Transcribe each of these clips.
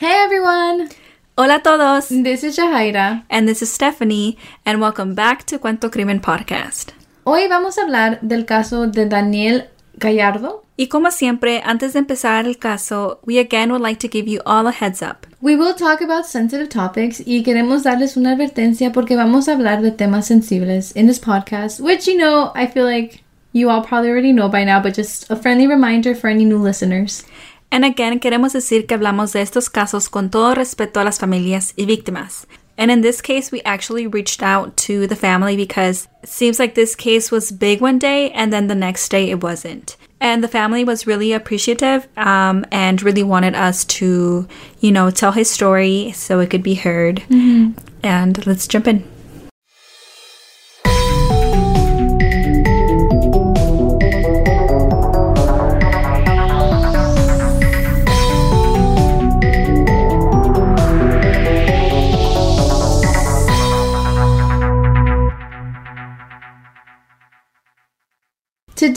Hey everyone! Hola a todos! This is Jahaira. And this is Stephanie, and welcome back to Cuento Crimen Podcast. Hoy vamos a hablar del caso de Daniel Gallardo. Y como siempre, antes de empezar el caso, we again would like to give you all a heads up. We will talk about sensitive topics y queremos darles una advertencia porque vamos a hablar de temas sensibles in this podcast, which you know, I feel like you all probably already know by now, but just a friendly reminder for any new listeners. And again, queremos decir que hablamos de estos casos con todo respeto a las familias y víctimas. And in this case, we actually reached out to the family because it seems like this case was big one day and then the next day it wasn't. And the family was really appreciative um, and really wanted us to, you know, tell his story so it could be heard. Mm-hmm. And let's jump in.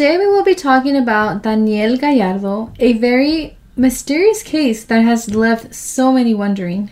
Today we will be talking about Daniel Gallardo, a very mysterious case that has left so many wondering.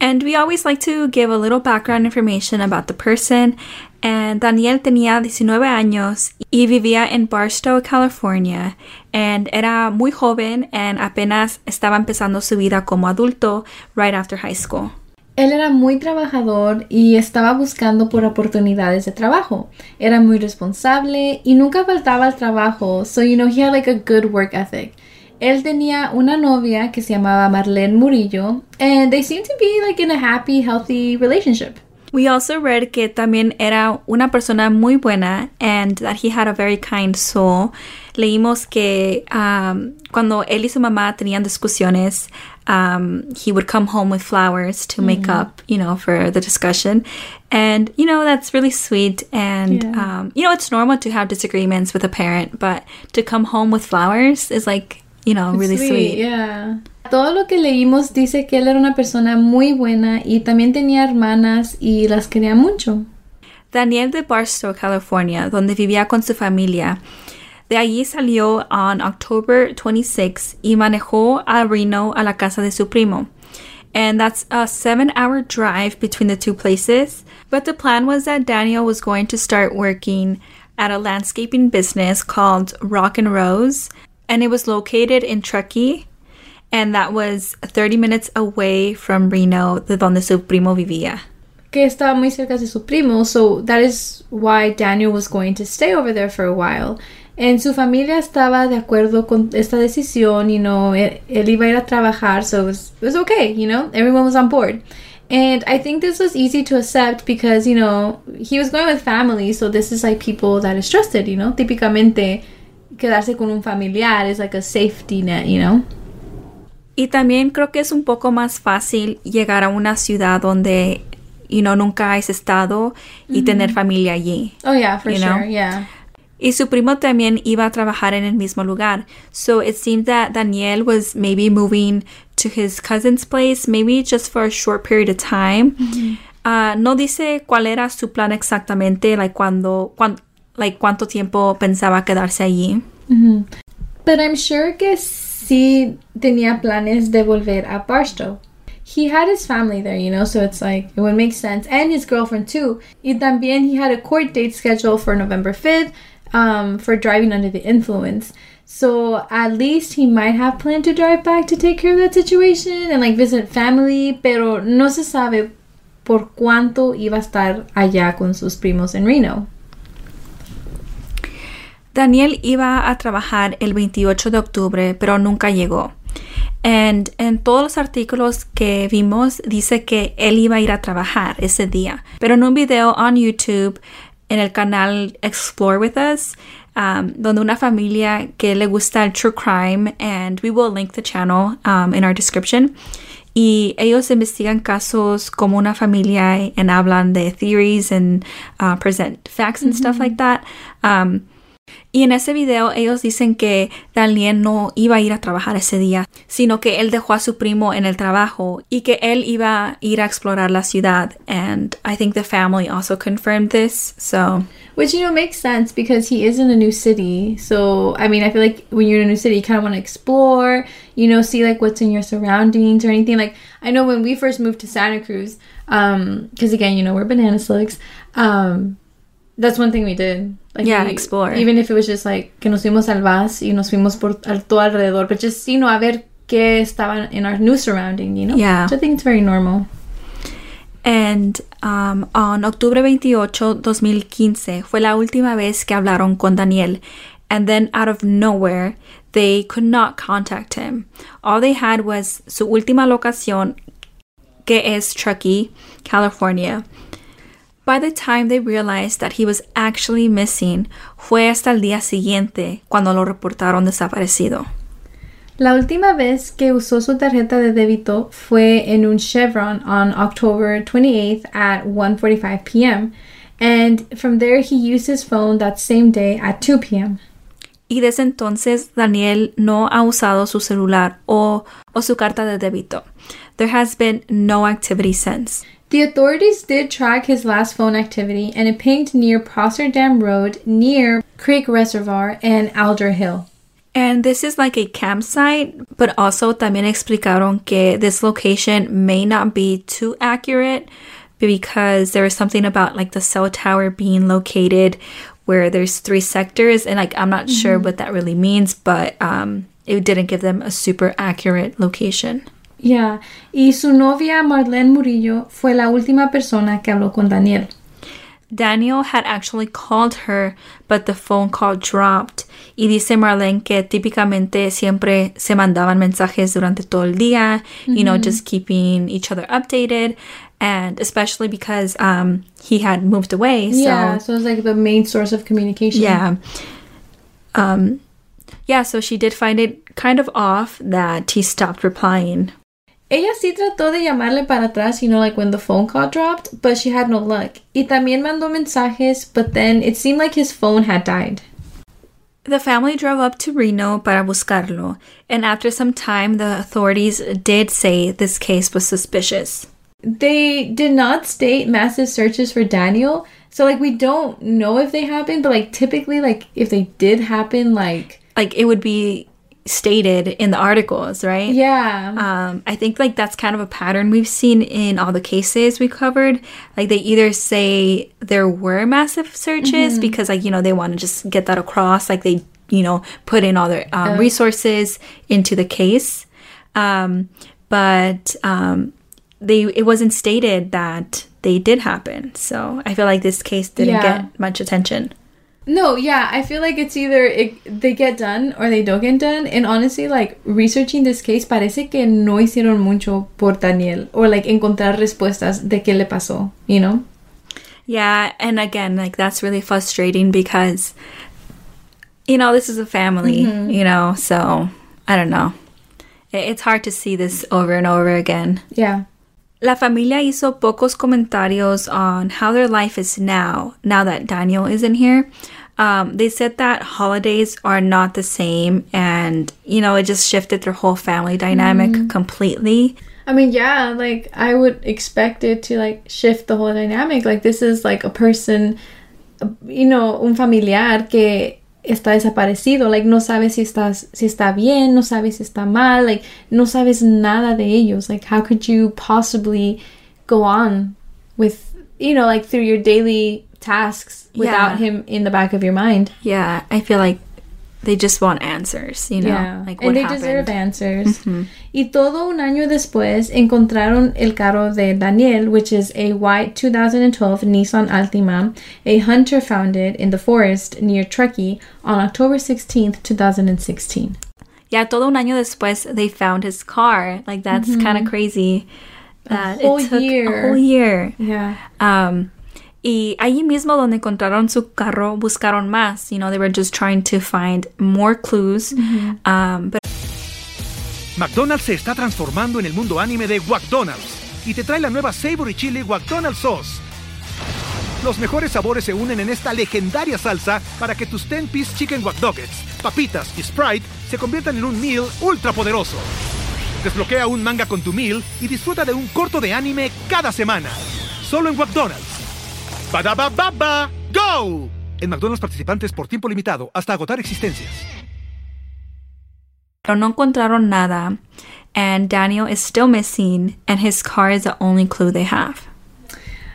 And we always like to give a little background information about the person. And Daniel tenía 19 años y vivía en Barstow, California. And era muy joven and apenas estaba empezando su vida como adulto right after high school. Él era muy trabajador y estaba buscando por oportunidades de trabajo. Era muy responsable y nunca faltaba al trabajo, so you know he had like a good work ethic. Él tenía una novia que se llamaba Marlene Murillo and they seemed to be like in a happy, healthy relationship. We also read que también era una persona muy buena and that he had a very kind soul. Leímos que um, cuando él y su mamá tenían discusiones, um, he would come home with flowers to make mm. up, you know, for the discussion. And, you know, that's really sweet. And, yeah. um, you know, it's normal to have disagreements with a parent, but to come home with flowers is like, you know, really sweet. sweet. Yeah. Todo lo que leímos dice que él era una persona muy buena y también tenía hermanas y las quería mucho. Daniel de Barstow, California, donde vivía con su familia, De allí salió on October 26 y manejó a Reno a la casa de su primo. And that's a seven hour drive between the two places. But the plan was that Daniel was going to start working at a landscaping business called Rock and Rose. And it was located in Truckee. And that was 30 minutes away from Reno, de donde su primo vivía. Que estaba muy cerca de su primo, so that is why Daniel was going to stay over there for a while. En su familia estaba de acuerdo con esta decisión, you know, él, él iba a ir a trabajar, so it was, it was okay, you know, everyone was on board. And I think this was easy to accept because, you know, he was going with family, so this is like people that is trusted, you know. Típicamente, quedarse con un familiar is like a safety net, you know. Y también creo que es un poco más fácil llegar a una ciudad donde, you know, nunca has estado y mm -hmm. tener familia allí. Oh, yeah, for sure, know? yeah. Y su primo también iba a trabajar en el mismo lugar. So it seemed that Daniel was maybe moving to his cousin's place, maybe just for a short period of time. Mm-hmm. Uh, no dice cuál era su plan exactamente, like cuando, cuando like cuánto tiempo pensaba quedarse allí. Mm-hmm. But I'm sure que sí tenía planes de volver a Barstow. He had his family there, you know, so it's like it would make sense. And his girlfriend too. Y también he had a court date scheduled for November 5th um, for driving under the influence. So at least he might have planned to drive back to take care of that situation and like visit family, pero no se sabe por cuánto iba a estar allá con sus primos en Reno. Daniel iba a trabajar el 28 de octubre, pero nunca llegó. And en todos los artículos que vimos dice que él iba a ir a trabajar ese día. Pero en un video on YouTube en el canal Explore With Us, um, donde una familia que le gusta el true crime, and we will link the channel um, in our description. y ellos investigan casos como una familia and hablan de theories and uh, present facts and stuff like that. Um, y en ese video ellos dicen que Daniel no iba a ir a trabajar ese día, sino que él dejó a su primo en el trabajo y que él iba a ir a explorar la ciudad. And I think the family also confirmed this. So, Which, you know, makes sense because he is in a new city. So, I mean, I feel like when you're in a new city, you kind of want to explore, you know, see like what's in your surroundings or anything. Like, I know when we first moved to Santa Cruz, um, because again, you know, we're banana slugs, um, that's one thing we did. Like, Yeah, we- explore. Even if it was just like que nos fuimos al VAS y nos fuimos por al- todo alrededor, but just, you know, a ver qué estaba in our new surrounding, you know? Yeah. So I think it's very normal. And um, on Octubre 28, 2015, fue la última vez que hablaron con Daniel. And then out of nowhere, they could not contact him. All they had was su última locación, que es Truckee, California. By the time they realized that he was actually missing, fue hasta el día siguiente cuando lo reportaron desaparecido. La última vez que usó su tarjeta de débito fue en un Chevron on October 28th at 1:45 p.m. And from there he used his phone that same day at 2 p.m. Y desde entonces Daniel no ha usado su celular o, o su carta de débito. There has been no activity since. The authorities did track his last phone activity and it pinged near Prosser Dam Road near Creek Reservoir and Alder Hill. And this is like a campsite, but also también explicaron que this location may not be too accurate because there was something about like the cell tower being located where there's three sectors and like I'm not sure what that really means, but um it didn't give them a super accurate location. Yeah, y su novia Marlene Murillo fue la última persona que habló con Daniel. Daniel had actually called her, but the phone call dropped. Y dice Marlene que típicamente siempre se mandaban mensajes durante todo el día, you know, just keeping each other updated. And especially because um, he had moved away. So, yeah, so it's like the main source of communication. yeah. Um, yeah, so she did find it kind of off that he stopped replying. Ella sí trató de llamarle para atrás, you know, like when the phone call dropped, but she had no luck. Y también mandó mensajes, but then it seemed like his phone had died. The family drove up to Reno para buscarlo, and after some time, the authorities did say this case was suspicious. They did not state massive searches for Daniel, so like we don't know if they happened, but like typically, like if they did happen, like Like it would be stated in the articles, right? yeah, Um, I think like that's kind of a pattern we've seen in all the cases we covered. Like they either say there were massive searches because like you know they want to just get that across, like they you know put in all their um, resources into the case, um, but um, they it wasn't stated that they did happen. So I feel like this case didn't Yeah. get much attention. No, yeah, I feel like it's either it, they get done or they don't get done. And honestly, like researching this case, parece que no hicieron mucho por Daniel or like encontrar respuestas de qué le pasó, you know? Yeah, and again, like that's really frustrating because you know, this is a family, mm-hmm. you know, so I don't know. It's hard to see this over and over again. Yeah. La familia hizo pocos comentarios on how their life is now, now that Daniel isn't here. Um, they said that holidays are not the same, and you know, it just shifted their whole family dynamic completely. I mean, yeah, like I would expect it to like shift the whole dynamic. Like this is like a person, you know, un familiar que está desaparecido. Like no sabes si estás si está bien, no sabes si está mal. Like no sabes nada de ellos. Like how could you possibly go on with you know like through your daily tasks without Yeah. him in the back of your mind? Yeah, I feel like they just want answers, you know, Yeah. like what and they happened. deserve answers. Mm-hmm. Y todo un año después encontraron el carro de Daniel, which is a white 2012 Nissan Altima. A hunter found it in the forest near Truckee on October 16th, 2016. Yeah, todo un año después they found his car. Like that's kind of mm-hmm. crazy. That uh, whole it took year. a whole year. Yeah. Um, y allí mismo donde encontraron su carro buscaron más. You know, they were just trying to find more clues. Um, but McDonald's se está transformando en el mundo anime de McDonald's y te trae la nueva Savory Chili McDonald's Sauce. Los mejores sabores se unen en esta legendaria salsa para que tus 10-piece chicken wack papitas y Sprite se conviertan en un meal ultra poderoso. Desbloquea un manga con tu meal y disfruta de un corto de anime cada semana. Solo en McDonald's. Baba ¡Go! En McDonald's participantes por tiempo limitado hasta agotar existencias. Pero no encontraron nada, and Daniel is still missing, and his car is the only clue they have.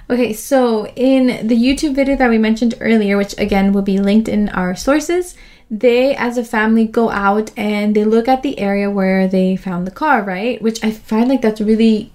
Okay, so in the YouTube video that we mentioned earlier, which again will be linked in our sources, they as a family go out and they look at the area where they found the car, right? Which I find like that's really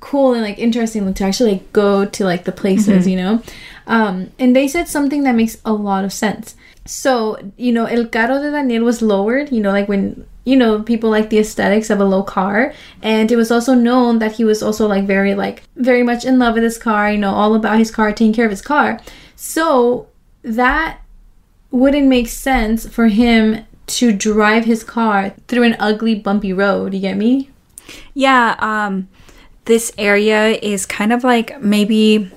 cool and like interesting to actually like go to like the places, you know. Um, and they said something that makes a lot of sense. So, you know, El Carro de Daniel was lowered, you know, like when you know people like the aesthetics of a low car. And it was also known that he was also like very like very much in love with his car you know all about his car taking care of his car. So that wouldn't make sense for him to drive his car through an ugly bumpy road. You get me? Yeah um this area is kind of like maybe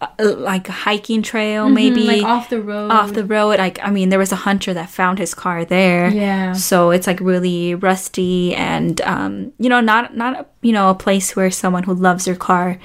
uh, like a hiking trail, Mm-hmm, maybe like off the road. Off the road, like I mean, there was a hunter that found his car there. Yeah. So it's like really rusty, and um, you know, not not you know a place where someone who loves their car.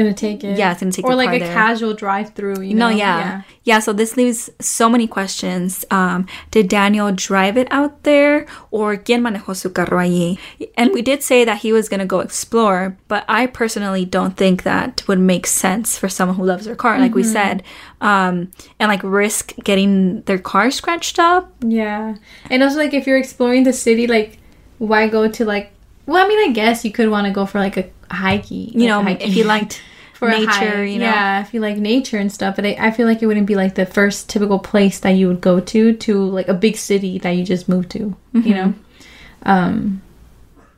It's gonna take it Yeah, it's gonna take or like a there. casual drive through you know No, yeah. yeah, So this leaves so many questions. Um, did Daniel drive it out there, or quién manejó su carro allí? And we did say that he was gonna go explore, but I personally don't think that would make sense for someone who loves their car, like we said, um, and like risk getting their car scratched up. Yeah. And also like if you're exploring the city, like why go to like well, I mean I guess you could want to go for like a hikey. You like, know, hiking. if you liked for nature, you know. Yeah, if you like nature and stuff. But I, I feel like it wouldn't be like the first typical place that you would go to to like a big city that you just moved to. You know? Um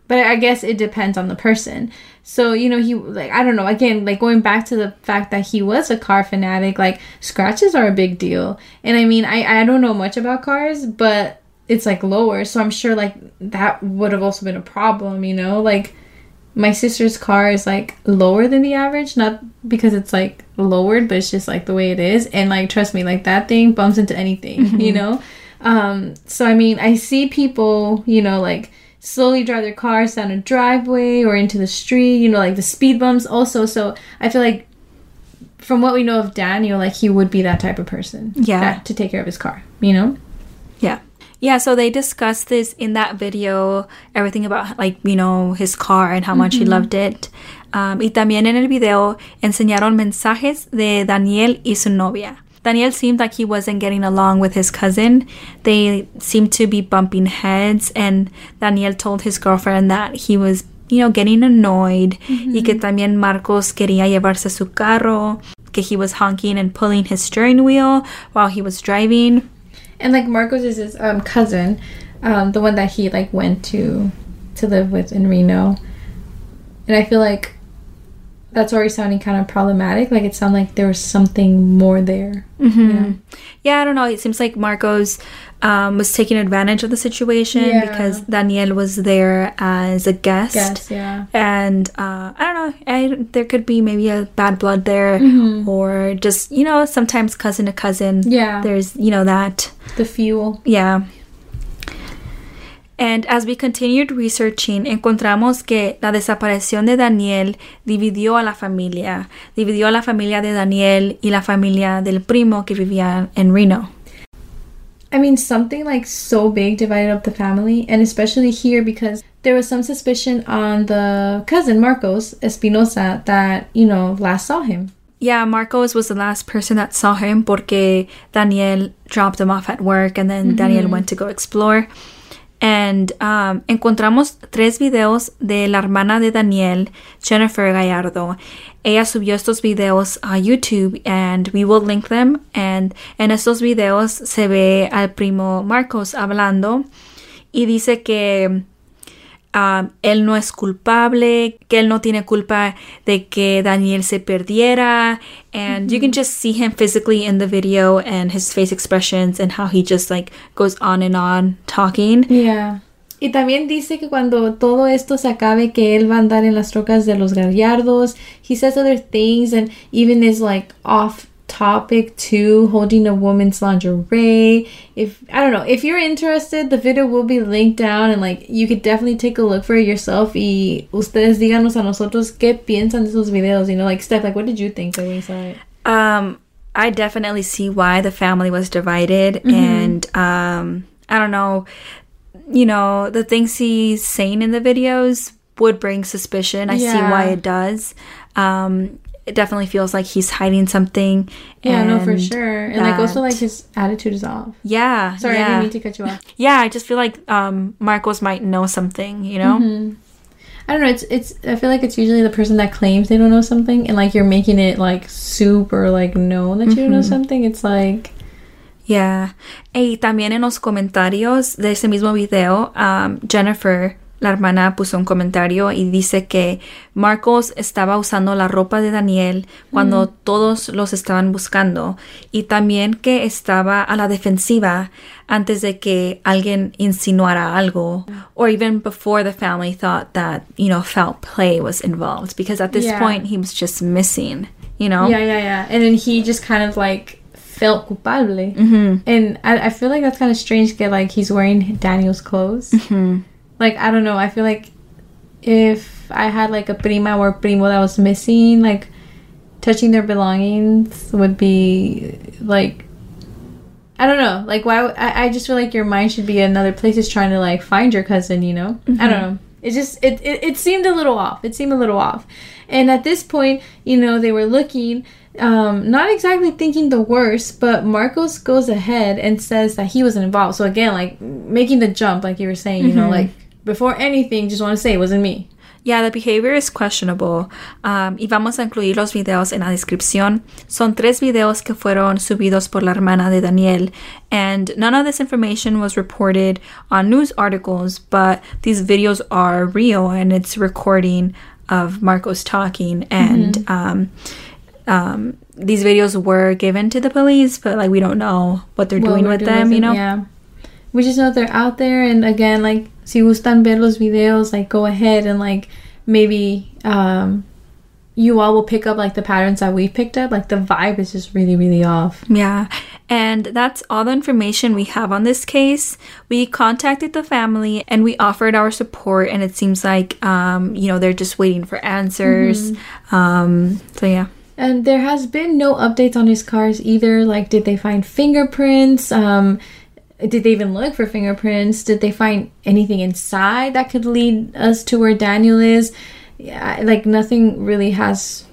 but I guess it depends on the person. So, you know, he like I don't know, again, like going back to the fact that he was a car fanatic, like scratches are a big deal. And I mean, I I don't know much about cars, but it's like lower, so I'm sure like that would have also been a problem, you know? Like my sister's car is like lower than the average, not because it's like lowered, but it's just like the way it is. And like trust me, like that thing bumps into anything, you know? Um, so I mean, I see people, you know, like slowly drive their cars down a driveway or into the street, you know, like the speed bumps also. So I feel like from what we know of Daniel, like he would be that type of person. Yeah. that- to take care of his car, you know? Yeah. Yeah, so they discussed this in that video, everything about like, you know, his car and how much he loved it. Um, y también en el video enseñaron mensajes de Daniel y su novia. Daniel seemed like he wasn't getting along with his cousin. They seemed to be bumping heads, and Daniel told his girlfriend that he was, you know, getting annoyed y que también Marcos quería llevarse su carro, que he was honking and pulling his steering wheel while he was driving. And like Marcos is his um, cousin, um, the one that he like went to to live with in Reno. And I feel like that's already sounding kind of problematic. Like it sounded like there was something more there. Mm-hmm. Yeah, I don't know. It seems like Marcos um, was taking advantage of the situation Yeah. because Daniel was there as a guest. Guess, yeah. And uh, I don't know. I, there could be maybe a bad blood there, or just you know, sometimes cousin to cousin. Yeah. There's you know that. The fuel. Yeah. And as we continued researching, encontramos que la desaparición de Daniel dividió a la familia. Dividió a la familia de Daniel y la familia del primo que vivía en Reno. I mean, something like so big divided up the family, and especially here because there was some suspicion on the cousin Marcos Espinosa that you know last saw him. Yeah, Marcos was the last person that saw him porque Daniel dropped him off at work and then Daniel mm-hmm. went to go explore. And um, encontramos tres videos de la hermana de Daniel, Jennifer Gallardo. Ella subió estos videos a YouTube and we will link them. And en estos videos se ve al primo Marcos hablando y dice que um, él no es culpable, que él no tiene culpa de que Daniel se perdiera. And you can just see him physically in the video and his face expressions and how he just like goes on and on talking. Yeah. Y también dice que cuando todo esto se acabe, que él va a andar en las trocas de los gallardos. He says other things and even is like off topic too, holding a woman's lingerie. If I don't know, if you're interested, the video will be linked down and like you could definitely take a look for it yourself. Y ustedes díganos a nosotros qué piensan de esos videos. You know, like Steph, like what did you think when you saw it? Um, I definitely see why the family was divided, and um, I don't know, you know, the things he's saying in the videos would bring suspicion. I see why it does. Um, it definitely feels like he's hiding something. Yeah, no, for sure. And like also like his attitude is off. yeah, Sorry, I yeah, didn't mean to cut you off. yeah. I just feel like um, Marcos might know something. You know. Mm-hmm. I don't know. It's it's. I feel like it's usually the person that claims they don't know something, and like you're making it like super like known that you don't know something. It's like Yeah. Y también en los comentarios de ese mismo video, um, Jennifer, la hermana, puso un comentario y dice que Marcos estaba usando la ropa de Daniel cuando todos los estaban buscando y también que estaba a la defensiva antes de que alguien insinuara algo or even before the family thought that, you know, foul play was involved because at this Yeah. point he was just missing, you know? yeah, yeah, yeah. And then he just kind of like felt culpable, mm-hmm. and I, I feel like that's kind of strange. That like he's wearing Daniel's clothes. Mm-hmm. Like I don't know. I feel like if I had like a prima or primo that was missing, like touching their belongings would be like I don't know. Like why? I, I just feel like your mind should be another place is trying to like find your cousin. You know. I don't know. It just it, it it seemed a little off. It seemed a little off. And at this point, you know, they were looking, um, not exactly thinking the worst, but Marcos goes ahead and says that he wasn't involved. So again, like making the jump, like you were saying, you know, like before anything, just want to say it wasn't me. Yeah, the behavior is questionable. Um, y vamos a incluir los videos en la descripción. Son tres videos que fueron subidos por la hermana de Daniel, and none of this information was reported on news articles, but these videos are real and it's recording of Marcos talking and um, um, these videos were given to the police, but like we don't know what they're what doing with them, you it, know? Yeah. We just know they're out there, and again, like, si gustan ver los videos, like, go ahead and, like, maybe, um, you all will pick up, like, the patterns that we picked up. Like, the vibe is just really, really off. Yeah, and that's all the information we have on this case. We contacted the family and we offered our support, and it seems like, um, you know, they're just waiting for answers. Um, so, yeah. And there has been no updates on his cars either. Like, did they find fingerprints? Um, did they even look for fingerprints? Did they find anything inside that could lead us to where Daniel is? Yeah, like nothing really has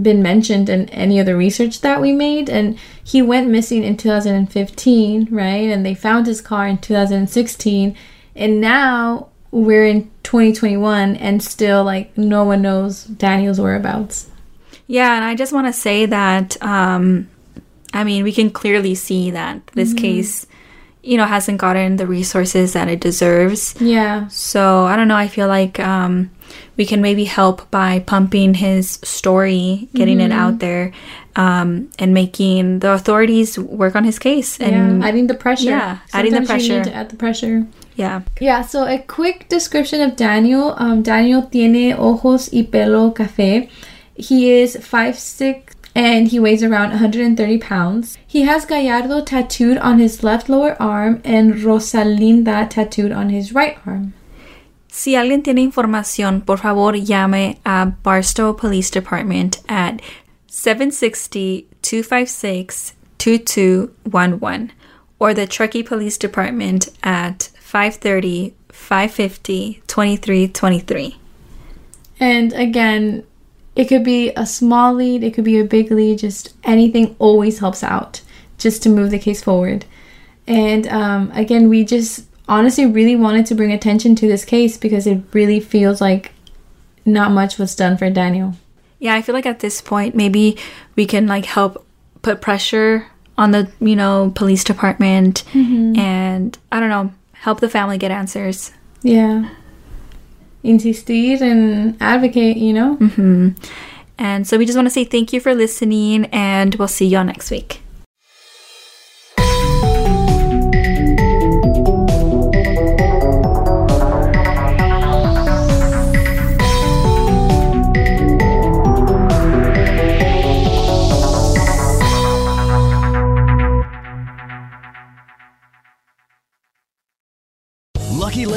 been mentioned in any of the research that we made. And he went missing in 2015, right? And they found his car in 2016. And now we're in 2021 and still, like, no one knows Daniel's whereabouts. Yeah, and I just want to say that, um, I mean, we can clearly see that this case, you know, hasn't gotten the resources that it deserves. Yeah. So I don't know. I feel like um, we can maybe help by pumping his story, getting it out there, um, and making the authorities work on his case. And yeah, adding the pressure. yeah, adding the Sometimes you need pressure. to add the pressure. yeah, Yeah, so a quick description of Daniel. Um, Daniel tiene ojos y pelo café. He is 5'6 and he weighs around 130 pounds. He has Gallardo tattooed on his left lower arm and Rosalinda tattooed on his right arm. Si alguien tiene información, por favor llame a Barstow Police Department at 760-256-2211 or the Truckee Police Department at 530-550-2323. And again, it could be a small lead, it could be a big lead, just anything always helps out just to move the case forward. And um, again, we just honestly really wanted to bring attention to this case because it really feels like not much was done for Daniel. Yeah, I feel like at this point maybe we can like help put pressure on the, you know, police department and I don't know, help the family get answers. Yeah. Insistir and advocate, you know? Mm-hmm. And so we just want to say thank you for listening and we'll see you all next week.